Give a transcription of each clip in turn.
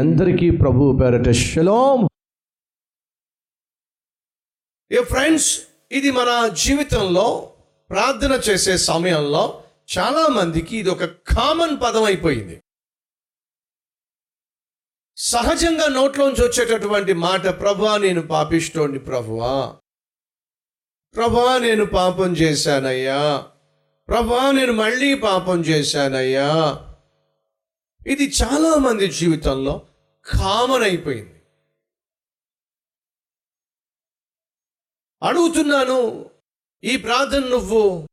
అందరికీ ప్రభు పేరట శలోం. ఏ ఫ్రెండ్స్ ఇది మన జీవితంలో ప్రార్థన చేసే సమయంలో చాలా మందికి ఇది ఒక కామన్ పదం అయిపోయింది. సహజంగా నోట్లోంచి వచ్చేటటువంటి మాట ప్రభా నేను పాపిస్తోండి ప్రభువా ప్రభా నేను పాపం చేశానయ్యా. ప్రభా నేను మళ్ళీ పాపం చేశానయ్యా. ఇది చాలామంది జీవితంలో కామన్ అయిపోయింది అడుగుతున్నాను ఈ ప్రార్థన నువ్వు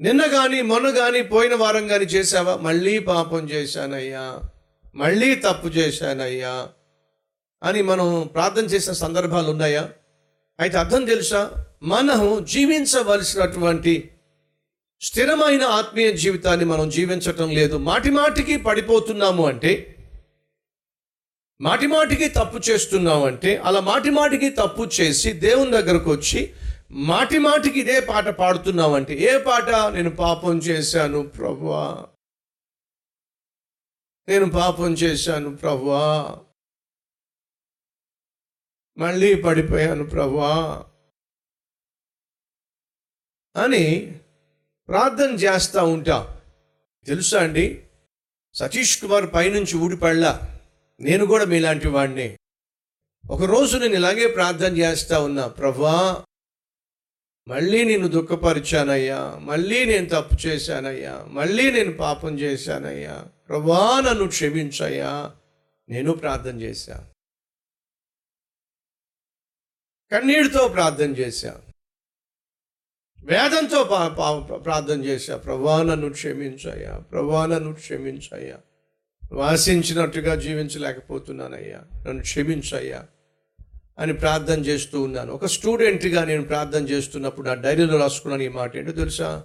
నిన్న కానీ మొన్న కానీ పోయిన వారం కానీ చేసావా మళ్ళీ పాపం చేశానయ్యా. మళ్ళీ తప్పు చేశానయ్యా. అని మనం ప్రార్థన చేసిన సందర్భాలు ఉన్నాయా అయితే అర్థం తెలుసా? మనం జీవించవలసినటువంటి స్థిరమైన ఆత్మీయ జీవితాన్ని మనం జీవించటం లేదు. మాటి మాటికి పడిపోతున్నాము అంటే మాటి మాటికి తప్పు చేస్తున్నాము అంటే అలా మాటి మాటికి తప్పు చేసి దేవుని దగ్గరకు వచ్చి మాటి మాటికి ఇదే పాట పాడుతున్నావు అంటే ఏ పాట? నేను పాపం చేశాను ప్రభువా. నేను పాపం చేశాను ప్రభువా. మళ్ళీ పడిపోయాను ప్రభువా. అని ప్రార్థన చేస్తూ ఉంటాం. తెలుసా అండి? సతీష్ కుమార్ పైనుంచి ఊడిపడలా నేను కూడా మీలాంటి వాడిని ఒకరోజు నేను ఇలాగే ప్రార్థన చేస్తూ ఉన్నా ప్రభా మళ్ళీ నేను దుఃఖపరిచానయ్యా మళ్ళీ నేను తప్పు చేశానయ్యా మళ్ళీ నేను పాపం చేశానయ్యా ప్రభా నన్ను క్షమించయ్యా నేను ప్రార్థన చేశా. కన్నీటితో ప్రార్థన చేశాను వేదంతో పా- పా- ప్రార్థన చేశా. ప్రభా నన్ను క్షమించయ్యా. ప్రభా నన్ను క్షమించయ్యా. వాసించినట్టుగా జీవించలేకపోతున్నానయ్యా. నన్ను క్షమించయ్యా అని ప్రార్థన చేస్తూ ఉన్నాను. ఒక స్టూడెంట్గా నేను ప్రార్థన చేస్తున్నప్పుడు నా డైరీలో రాసుకున్నాను ఈ మాట ఏంటో తెలుసా?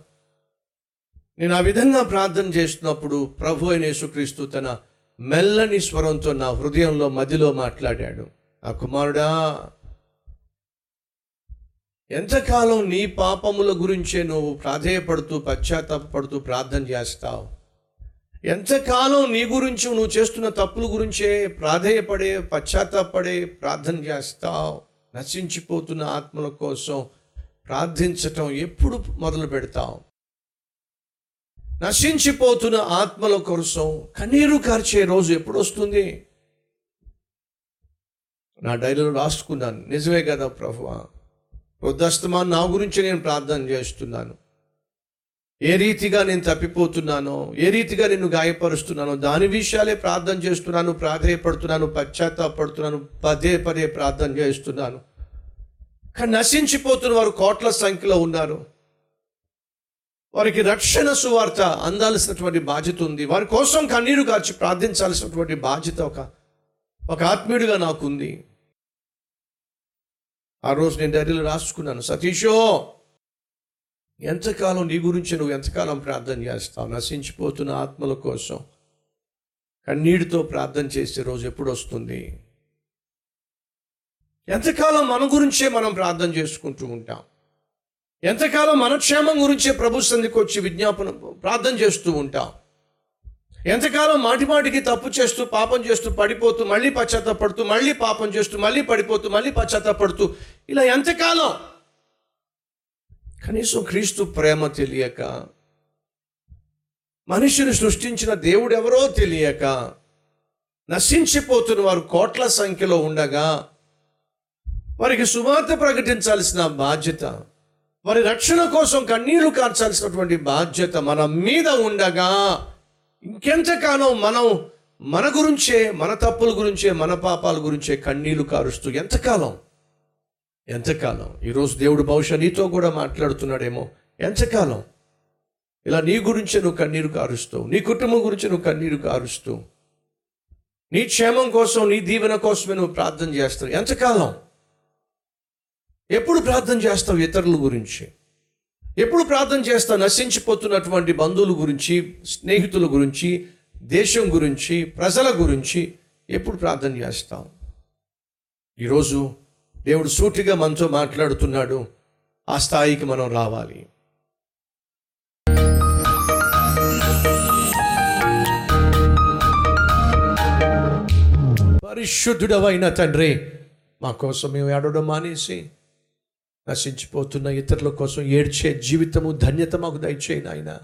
నేను ఆ విధంగా ప్రార్థన చేస్తున్నప్పుడు ప్రభు అయిన యేసుక్రీస్తు తన మెల్లని స్వరంతో నా హృదయంలో మదిలో మాట్లాడాడు. ఆ కుమారుడా ఎంతకాలం నీ పాపముల గురించే నువ్వు ప్రాధేయపడుతూ పశ్చాత్తాపడుతూ ప్రార్థన చేస్తావు? ఎంతకాలం నీ గురించి నువ్వు చేస్తున్న తప్పుల గురించే ప్రాధేయపడే పశ్చాత్తాపడే ప్రార్థన చేస్తావు? నశించిపోతున్న ఆత్మల కోసం ప్రార్థించటం ఎప్పుడు మొదలు పెడతావు? నశించిపోతున్న ఆత్మల కోసం కన్నీరు కార్చే రోజు ఎప్పుడు వస్తుంది? నా డైరీలో రాసుకున్నాను. నిజమే కదా ప్రభువా వృద్ధస్తమా నా గురించి నేను ప్రార్థన చేస్తున్నాను. ఏ రీతిగా నేను తప్పిపోతున్నానో ఏ రీతిగా నిన్ను గాయపరుస్తున్నానో దాని విషయాలే ప్రార్థన చేస్తున్నాను ప్రాధేయపడుతున్నాను పశ్చాత్తాపడుతున్నాను పదే పదే ప్రార్థన చేస్తున్నాను. కానీ నశించిపోతున్న వారు కోట్ల సంఖ్యలో ఉన్నారు. వారికి రక్షణ సువార్త అందాల్సినటువంటి బాధ్యత ఉంది. వారి కోసం కన్నీరు కాచి ప్రార్థించాల్సినటువంటి బాధ్యత ఒక ఒక ఆత్మీయుడిగా నాకుంది ఆ రోజు నేను డైరీలో రాసుకున్నాను సతీషో ఎంతకాలం నీ గురించి నువ్వు ఎంతకాలం ప్రార్థన చేస్తావు? నశించిపోతున్న ఆత్మల కోసం కన్నీటితో ప్రార్థన చేసే రోజు ఎప్పుడు వస్తుంది? ఎంతకాలం మన గురించే మనం ప్రార్థన చేసుకుంటూ ఉంటాం? ఎంతకాలం మన క్షేమం గురించే ప్రభు సంధికి వచ్చి విజ్ఞాపన ప్రార్థన చేస్తూ ఉంటాం? ఎంతకాలం మాటిమాటికి తప్పు చేస్తూ పాపం చేస్తూ పడిపోతూ మళ్ళీ పశ్చాత్తపడుతూ మళ్ళీ పాపం చేస్తూ మళ్ళీ పడిపోతూ మళ్ళీ పశ్చాత్తపడుతూ ఇలా ఎంతకాలం? కనీసం క్రీస్తు ప్రేమ తెలియక మనిషిని సృష్టించిన దేవుడు ఎవరో తెలియక నశించిపోతున్న వారు కోట్ల సంఖ్యలో ఉండగా వారికి సువార్త ప్రకటించాల్సిన బాధ్యత వారి రక్షణ కోసం కన్నీళ్ళు కార్చాల్సినటువంటి బాధ్యత మన మీద ఉండగా ఇంకెంతకాలం మనం మన గురించే మన తప్పుల గురించే మన పాపాల గురించే కన్నీళ్ళు కారుస్తూ ఎంతకాలం? ఎంతకాలం? ఈరోజు దేవుడు బహుశా నీతో కూడా మాట్లాడుతున్నాడేమో. ఎంతకాలం? ఇలా నీ గురించే నువ్వు కన్నీరు కారుస్తూ నీ కుటుంబం గురించి నువ్వు కన్నీరు కారుస్తూ నీ క్షేమం కోసం నీ దీవెన కోసమే నువ్వు ప్రార్థన చేస్తావు ఎంతకాలం? ఎప్పుడు ప్రార్థన చేస్తావు ఇతరుల గురించి? ఎప్పుడు ప్రార్థన చేస్తా నశించిపోతున్నటువంటి బంధువుల గురించి స్నేహితుల గురించి దేశం గురించి ప్రజల గురించి ఎప్పుడు ప్రార్థన చేస్తాం? ఈరోజు దేవుడు సూటిగా మనతో మాట్లాడుతున్నాడు. ఆ స్థాయికి మనం రావాలి. పరిశుద్ధుడవైన తండ్రి మా కోసం మేము ఏడవడం మానేసి నశించిపోతున్న ఇతరుల కోసం ఏడ్చే జీవితము ధన్యత మాకు దయచేయి నాయన.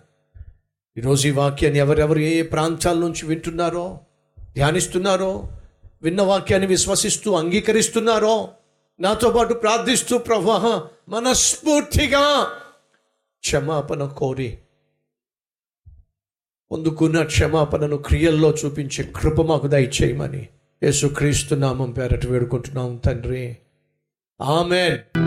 ఈరోజు ఈ వాక్యాన్ని ఎవరెవరు ఏ ఏ ప్రాంతాల నుంచి వింటున్నారో ధ్యానిస్తున్నారో విన్న వాక్యాన్ని విశ్వసిస్తూ అంగీకరిస్తున్నారో నాతో పాటు ప్రార్థిస్తూ ప్రభా మనస్ఫూర్తిగా క్షమాపణ కోరి పొందుకున్న క్షమాపణను క్రియల్లో చూపించే కృప మాకు దయచేయమని యేసుక్రీస్తు నామం పేరట వేడుకుంటున్నాం తండ్రి. ఆమెన్.